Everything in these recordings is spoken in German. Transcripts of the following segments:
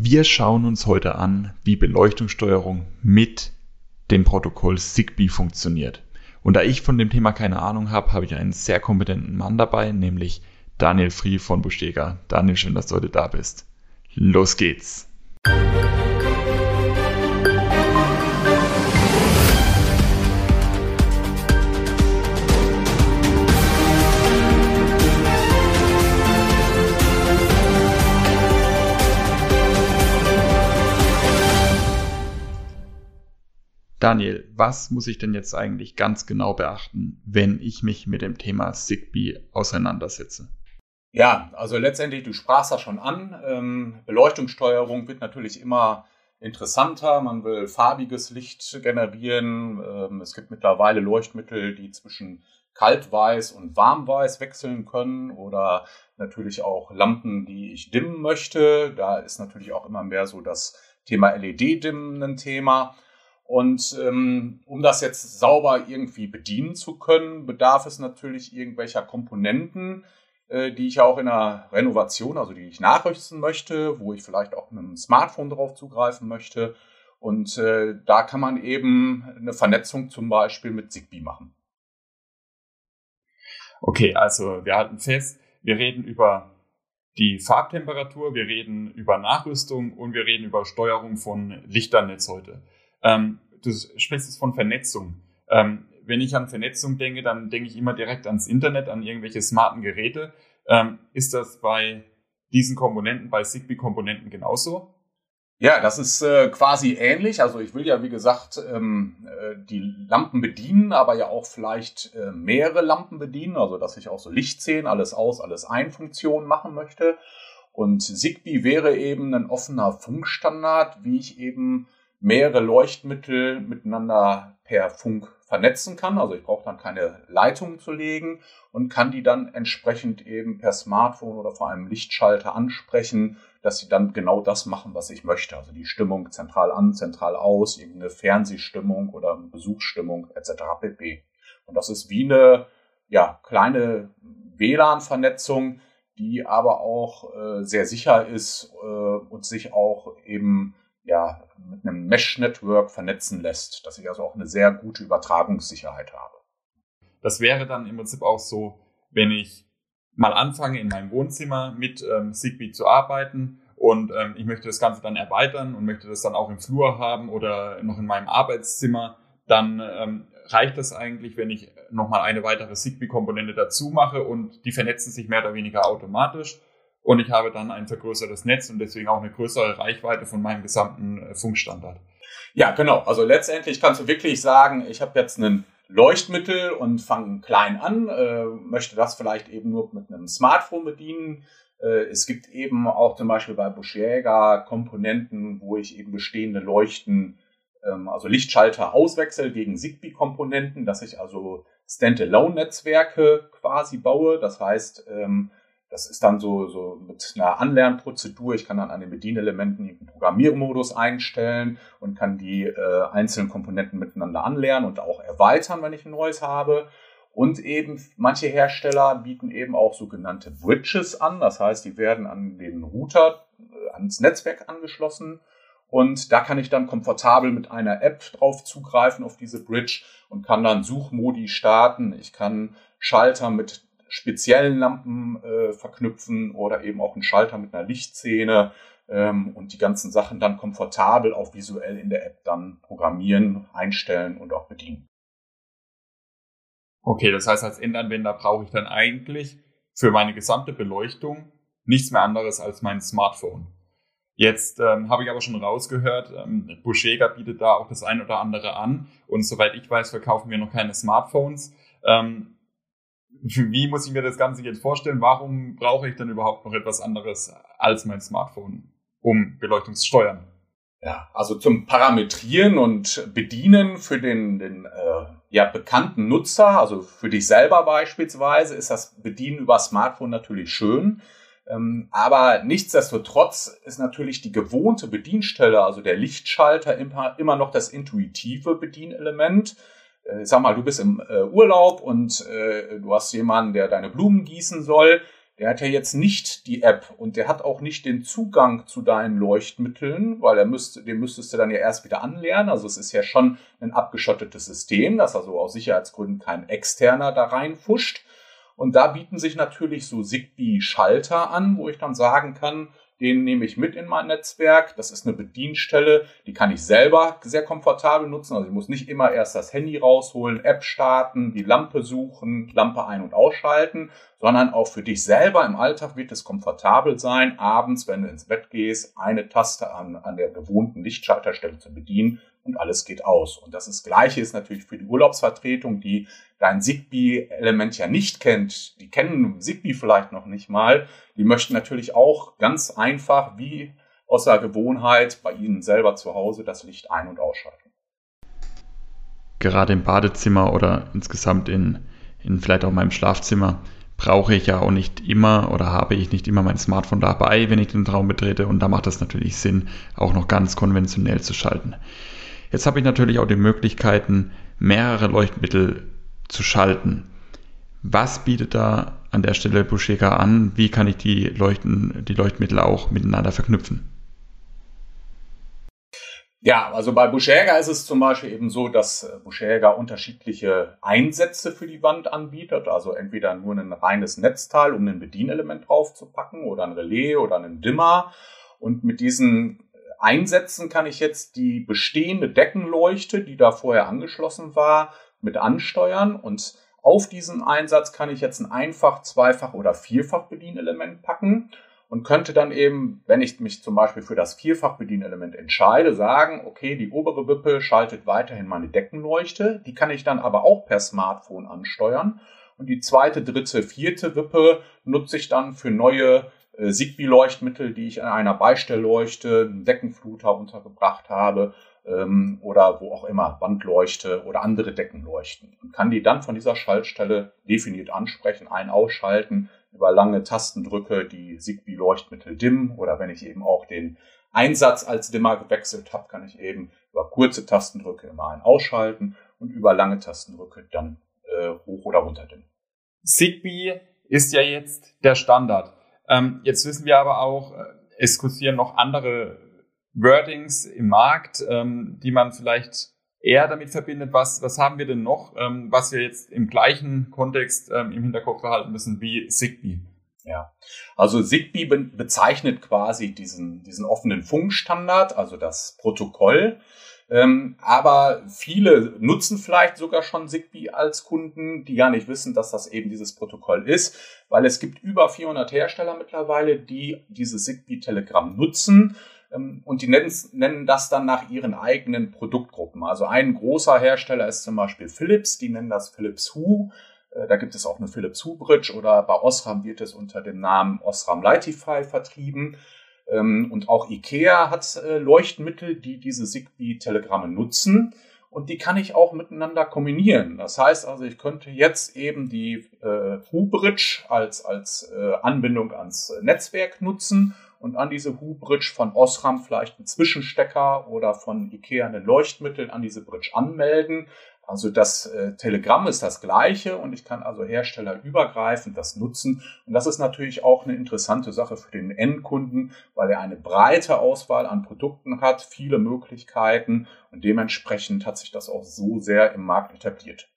Wir schauen uns heute an, wie Beleuchtungssteuerung mit dem Protokoll Zigbee funktioniert. Und da ich von dem Thema keine Ahnung habe, habe ich einen sehr kompetenten Mann dabei, nämlich Daniel Frie von Bustega. Daniel, schön, dass du heute da bist. Los geht's! Daniel, was muss ich denn jetzt eigentlich ganz genau beachten, wenn ich mich mit dem Thema Zigbee auseinandersetze? Ja, also letztendlich, du sprachst das schon an. Ähm, Beleuchtungssteuerung wird natürlich immer interessanter. Man will farbiges Licht generieren. Ähm, es gibt mittlerweile Leuchtmittel, die zwischen kaltweiß und warmweiß wechseln können oder natürlich auch Lampen, die ich dimmen möchte. Da ist natürlich auch immer mehr so das Thema LED-Dimmen ein Thema. Und ähm, um das jetzt sauber irgendwie bedienen zu können, bedarf es natürlich irgendwelcher Komponenten, äh, die ich auch in einer Renovation, also die ich nachrüsten möchte, wo ich vielleicht auch mit einem Smartphone drauf zugreifen möchte. Und äh, da kann man eben eine Vernetzung zum Beispiel mit Zigbee machen. Okay, also wir halten fest, wir reden über die Farbtemperatur, wir reden über Nachrüstung und wir reden über Steuerung von Lichternetz heute. Ähm, du sprichst jetzt von Vernetzung. Ähm, wenn ich an Vernetzung denke, dann denke ich immer direkt ans Internet, an irgendwelche smarten Geräte. Ähm, ist das bei diesen Komponenten, bei Zigbee-Komponenten genauso? Ja, das ist äh, quasi ähnlich. Also ich will ja, wie gesagt, ähm, äh, die Lampen bedienen, aber ja auch vielleicht äh, mehrere Lampen bedienen. Also dass ich auch so Lichtszenen, alles aus, alles ein Funktion machen möchte. Und Zigbee wäre eben ein offener Funkstandard, wie ich eben mehrere Leuchtmittel miteinander per Funk vernetzen kann. Also ich brauche dann keine Leitungen zu legen und kann die dann entsprechend eben per Smartphone oder vor einem Lichtschalter ansprechen, dass sie dann genau das machen, was ich möchte. Also die Stimmung zentral an, zentral aus, irgendeine Fernsehstimmung oder Besuchsstimmung etc. pp. Und das ist wie eine ja, kleine WLAN-Vernetzung, die aber auch äh, sehr sicher ist äh, und sich auch eben ja, mit einem Mesh-Network vernetzen lässt, dass ich also auch eine sehr gute Übertragungssicherheit habe. Das wäre dann im Prinzip auch so, wenn ich mal anfange, in meinem Wohnzimmer mit ähm, Zigbee zu arbeiten und ähm, ich möchte das Ganze dann erweitern und möchte das dann auch im Flur haben oder noch in meinem Arbeitszimmer, dann ähm, reicht das eigentlich, wenn ich nochmal eine weitere Zigbee-Komponente dazu mache und die vernetzen sich mehr oder weniger automatisch und ich habe dann ein vergrößertes Netz und deswegen auch eine größere Reichweite von meinem gesamten äh, Funkstandard. Ja, genau. Also letztendlich kannst du wirklich sagen, ich habe jetzt einen Leuchtmittel und fange klein an, äh, möchte das vielleicht eben nur mit einem Smartphone bedienen. Äh, es gibt eben auch zum Beispiel bei Buschjäger Komponenten, wo ich eben bestehende Leuchten, ähm, also Lichtschalter auswechsel gegen Zigbee-Komponenten, dass ich also Standalone-Netzwerke quasi baue. Das heißt, ähm, das ist dann so, so mit einer Anlernprozedur. Ich kann dann an den Bedienelementen einen Programmiermodus einstellen und kann die äh, einzelnen Komponenten miteinander anlernen und auch erweitern, wenn ich ein neues habe. Und eben manche Hersteller bieten eben auch sogenannte Bridges an. Das heißt, die werden an den Router, äh, ans Netzwerk angeschlossen. Und da kann ich dann komfortabel mit einer App drauf zugreifen auf diese Bridge und kann dann Suchmodi starten. Ich kann Schalter mit speziellen Lampen äh, verknüpfen oder eben auch einen Schalter mit einer Lichtszene ähm, und die ganzen Sachen dann komfortabel auch visuell in der App dann programmieren, einstellen und auch bedienen. Okay, das heißt, als Endanwender brauche ich dann eigentlich für meine gesamte Beleuchtung nichts mehr anderes als mein Smartphone. Jetzt ähm, habe ich aber schon rausgehört, ähm, Buschega bietet da auch das ein oder andere an und soweit ich weiß, verkaufen wir noch keine Smartphones. Ähm, wie muss ich mir das Ganze jetzt vorstellen? Warum brauche ich denn überhaupt noch etwas anderes als mein Smartphone, um Beleuchtung zu steuern? Ja, also zum Parametrieren und Bedienen für den, den äh, ja, bekannten Nutzer, also für dich selber beispielsweise, ist das Bedienen über Smartphone natürlich schön. Ähm, aber nichtsdestotrotz ist natürlich die gewohnte Bedienstelle, also der Lichtschalter, immer, immer noch das intuitive Bedienelement äh, sag mal, du bist im äh, Urlaub und äh, du hast jemanden, der deine Blumen gießen soll. der hat ja jetzt nicht die App und der hat auch nicht den Zugang zu deinen Leuchtmitteln, weil er müsste, den müsstest du dann ja erst wieder anlernen. Also es ist ja schon ein abgeschottetes System, dass also aus Sicherheitsgründen kein externer da reinfuscht. Und da bieten sich natürlich so Zigbee-Schalter an, wo ich dann sagen kann, den nehme ich mit in mein Netzwerk. Das ist eine Bedienstelle, die kann ich selber sehr komfortabel nutzen. Also ich muss nicht immer erst das Handy rausholen, App starten, die Lampe suchen, Lampe ein- und ausschalten, sondern auch für dich selber im Alltag wird es komfortabel sein, abends, wenn du ins Bett gehst, eine Taste an, an der gewohnten Lichtschalterstelle zu bedienen und alles geht aus. Und das, ist, Gleiche ist natürlich für die Urlaubsvertretung, die dein Zigbee-Element ja nicht kennt. Die kennen Zigbee vielleicht noch nicht mal. Die möchten natürlich auch ganz einfach, wie aus der Gewohnheit, bei ihnen selber zu Hause das Licht ein- und ausschalten. Gerade im Badezimmer oder insgesamt in, in vielleicht auch meinem Schlafzimmer brauche ich ja auch nicht immer oder habe ich nicht immer mein Smartphone dabei, wenn ich den Traum betrete. Und da macht es natürlich Sinn, auch noch ganz konventionell zu schalten. Jetzt habe ich natürlich auch die Möglichkeiten, mehrere Leuchtmittel zu schalten. Was bietet da an der Stelle Bushega an? Wie kann ich die, Leuchten, die Leuchtmittel auch miteinander verknüpfen? Ja, also bei Buschäger ist es zum Beispiel eben so, dass Buschäger unterschiedliche Einsätze für die Wand anbietet. Also entweder nur ein reines Netzteil, um ein Bedienelement draufzupacken oder ein Relais oder einen Dimmer. Und mit diesen Einsätzen kann ich jetzt die bestehende Deckenleuchte, die da vorher angeschlossen war, mit ansteuern. Und auf diesen Einsatz kann ich jetzt ein Einfach-, Zweifach- oder Vierfach-Bedienelement packen und könnte dann eben, wenn ich mich zum Beispiel für das Vierfach-Bedienelement entscheide, sagen, okay, die obere Wippe schaltet weiterhin meine Deckenleuchte, die kann ich dann aber auch per Smartphone ansteuern. Und die zweite, dritte, vierte Wippe nutze ich dann für neue Zigbee-Leuchtmittel, die ich an einer Beistellleuchte, einen Deckenfluter untergebracht habe ähm, oder wo auch immer, Wandleuchte oder andere Deckenleuchten. Und kann die dann von dieser Schaltstelle definiert ansprechen, ein- ausschalten, über lange Tastendrücke die Zigbee-Leuchtmittel dimmen oder wenn ich eben auch den Einsatz als Dimmer gewechselt habe, kann ich eben über kurze Tastendrücke immer ein ausschalten und über lange Tastendrücke dann äh, hoch oder runter dimmen. Zigbee ist ja jetzt der Standard. Ähm, jetzt wissen wir aber auch, äh, es kursieren noch andere Wordings im Markt, ähm, die man vielleicht eher damit verbindet, was, was haben wir denn noch, ähm, was wir jetzt im gleichen Kontext ähm, im Hinterkopf behalten müssen wie Zigbee. Ja, also Zigbee be bezeichnet quasi diesen, diesen offenen Funkstandard, also das Protokoll. Ähm, aber viele nutzen vielleicht sogar schon Zigbee als Kunden, die gar nicht wissen, dass das eben dieses Protokoll ist, weil es gibt über 400 Hersteller mittlerweile, die dieses Zigbee-Telegramm nutzen ähm, und die nennen, nennen das dann nach ihren eigenen Produktgruppen. Also ein großer Hersteller ist zum Beispiel Philips, die nennen das Philips Hue. Äh, da gibt es auch eine Philips Hue Bridge oder bei Osram wird es unter dem Namen Osram Lightify vertrieben. Ähm, und auch IKEA hat äh, Leuchtmittel, die diese Zigbee-Telegramme nutzen. Und die kann ich auch miteinander kombinieren. Das heißt also, ich könnte jetzt eben die äh, Hue-Bridge als, als äh, Anbindung ans Netzwerk nutzen und an diese Hu-Bridge von Osram vielleicht einen Zwischenstecker oder von IKEA eine Leuchtmittel an diese Bridge anmelden. Also das äh, Telegramm ist das gleiche und ich kann also herstellerübergreifend das nutzen. Und das ist natürlich auch eine interessante Sache für den Endkunden, weil er eine breite Auswahl an Produkten hat, viele Möglichkeiten und dementsprechend hat sich das auch so sehr im Markt etabliert.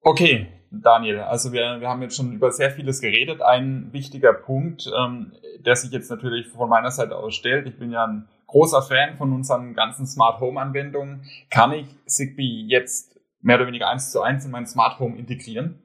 Okay, Daniel, also wir, wir haben jetzt schon über sehr vieles geredet. Ein wichtiger Punkt, ähm, der sich jetzt natürlich von meiner Seite aus stellt, ich bin ja ein großer Fan von unseren ganzen Smart Home Anwendungen. Kann ich Zigbee jetzt mehr oder weniger eins zu eins in mein Smart Home integrieren?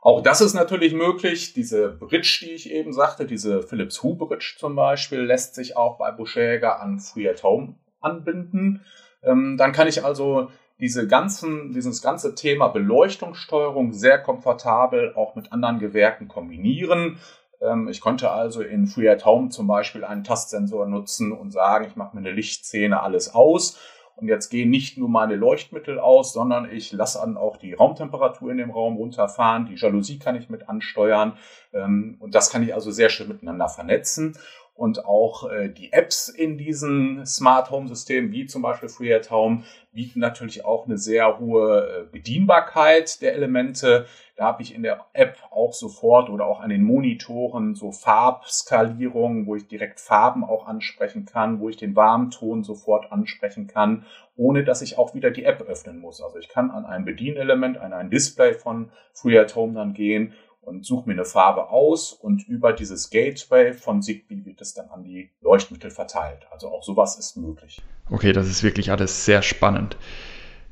Auch das ist natürlich möglich. Diese Bridge, die ich eben sagte, diese Philips Hue Bridge zum Beispiel, lässt sich auch bei Buschäger an Free at Home anbinden. Ähm, dann kann ich also diese ganzen, dieses ganze Thema Beleuchtungssteuerung sehr komfortabel auch mit anderen Gewerken kombinieren. Ähm, ich konnte also in Free at Home zum Beispiel einen Tastsensor nutzen und sagen, ich mache mir eine Lichtszene alles aus. Und jetzt gehen nicht nur meine Leuchtmittel aus, sondern ich lasse dann auch die Raumtemperatur in dem Raum runterfahren. Die Jalousie kann ich mit ansteuern. Ähm, und das kann ich also sehr schön miteinander vernetzen. Und auch äh, die Apps in diesen Smart Home Systemen, wie zum Beispiel Free at Home, bieten natürlich auch eine sehr hohe äh, Bedienbarkeit der Elemente. Da habe ich in der App auch sofort oder auch an den Monitoren so Farbskalierungen, wo ich direkt Farben auch ansprechen kann, wo ich den Warmton sofort ansprechen kann, ohne dass ich auch wieder die App öffnen muss. Also ich kann an ein Bedienelement, an ein Display von Free at Home dann gehen und suche mir eine Farbe aus und über dieses Gateway von Zigbee wird es dann an die Leuchtmittel verteilt. Also auch sowas ist möglich. Okay, das ist wirklich alles sehr spannend.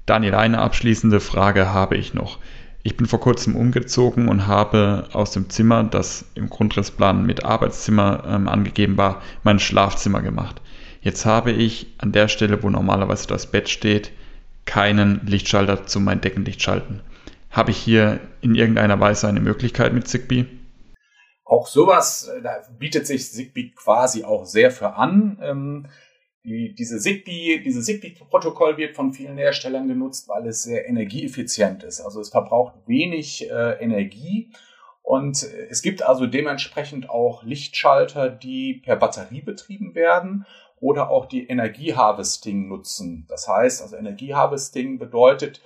Daniel, eine abschließende Frage habe ich noch. Ich bin vor kurzem umgezogen und habe aus dem Zimmer, das im Grundrissplan mit Arbeitszimmer ähm, angegeben war, mein Schlafzimmer gemacht. Jetzt habe ich an der Stelle, wo normalerweise das Bett steht, keinen Lichtschalter zu meinem Deckenlicht schalten. Habe ich hier in irgendeiner Weise eine Möglichkeit mit Zigbee? Auch sowas, äh, da bietet sich Zigbee quasi auch sehr für an. Ähm, die, diese Zigbee, dieses Zigbee-Protokoll wird von vielen Herstellern genutzt, weil es sehr energieeffizient ist. Also es verbraucht wenig äh, Energie und äh, es gibt also dementsprechend auch Lichtschalter, die per Batterie betrieben werden oder auch die Energieharvesting nutzen. Das heißt, also Energieharvesting bedeutet,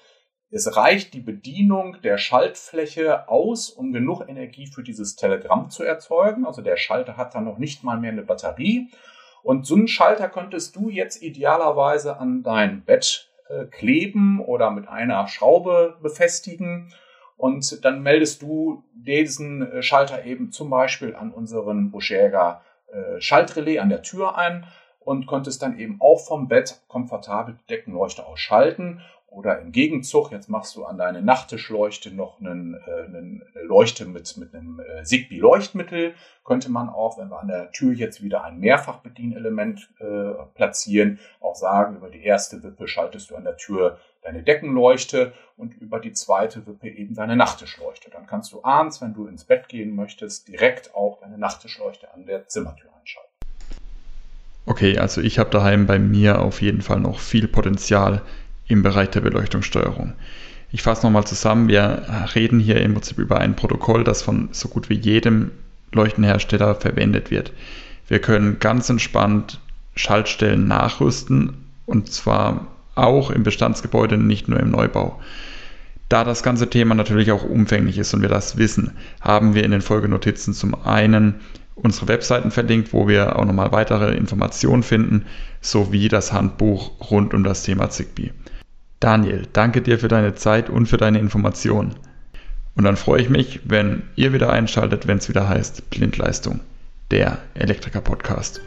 es reicht die Bedienung der Schaltfläche aus, um genug Energie für dieses Telegramm zu erzeugen. Also der Schalter hat dann noch nicht mal mehr eine Batterie. Und so einen Schalter könntest du jetzt idealerweise an dein Bett äh, kleben oder mit einer Schraube befestigen. Und dann meldest du diesen äh, Schalter eben zum Beispiel an unseren Boschäger äh, Schaltrelais an der Tür ein und konntest dann eben auch vom Bett komfortabel die Deckenleuchte ausschalten oder im Gegenzug, jetzt machst du an deine Nachttischleuchte noch einen, äh, einen Leuchte mit, mit einem äh, Zigbee-Leuchtmittel. Könnte man auch, wenn wir an der Tür jetzt wieder ein Mehrfachbedienelement äh, platzieren, auch sagen, über die erste Wippe schaltest du an der Tür deine Deckenleuchte und über die zweite Wippe eben deine Nachttischleuchte. Dann kannst du abends, wenn du ins Bett gehen möchtest, direkt auch deine Nachttischleuchte an der Zimmertür einschalten. Okay, also ich habe daheim bei mir auf jeden Fall noch viel Potenzial im Bereich der Beleuchtungssteuerung. Ich fasse nochmal zusammen, wir reden hier im Prinzip über ein Protokoll, das von so gut wie jedem Leuchtenhersteller verwendet wird. Wir können ganz entspannt Schaltstellen nachrüsten und zwar auch im Bestandsgebäude, nicht nur im Neubau. Da das ganze Thema natürlich auch umfänglich ist und wir das wissen, haben wir in den Folgenotizen zum einen unsere Webseiten verlinkt, wo wir auch nochmal weitere Informationen finden, sowie das Handbuch rund um das Thema Zigbee. Daniel, danke dir für deine Zeit und für deine Informationen. Und dann freue ich mich, wenn ihr wieder einschaltet, wenn es wieder heißt Blindleistung, der Elektriker-Podcast.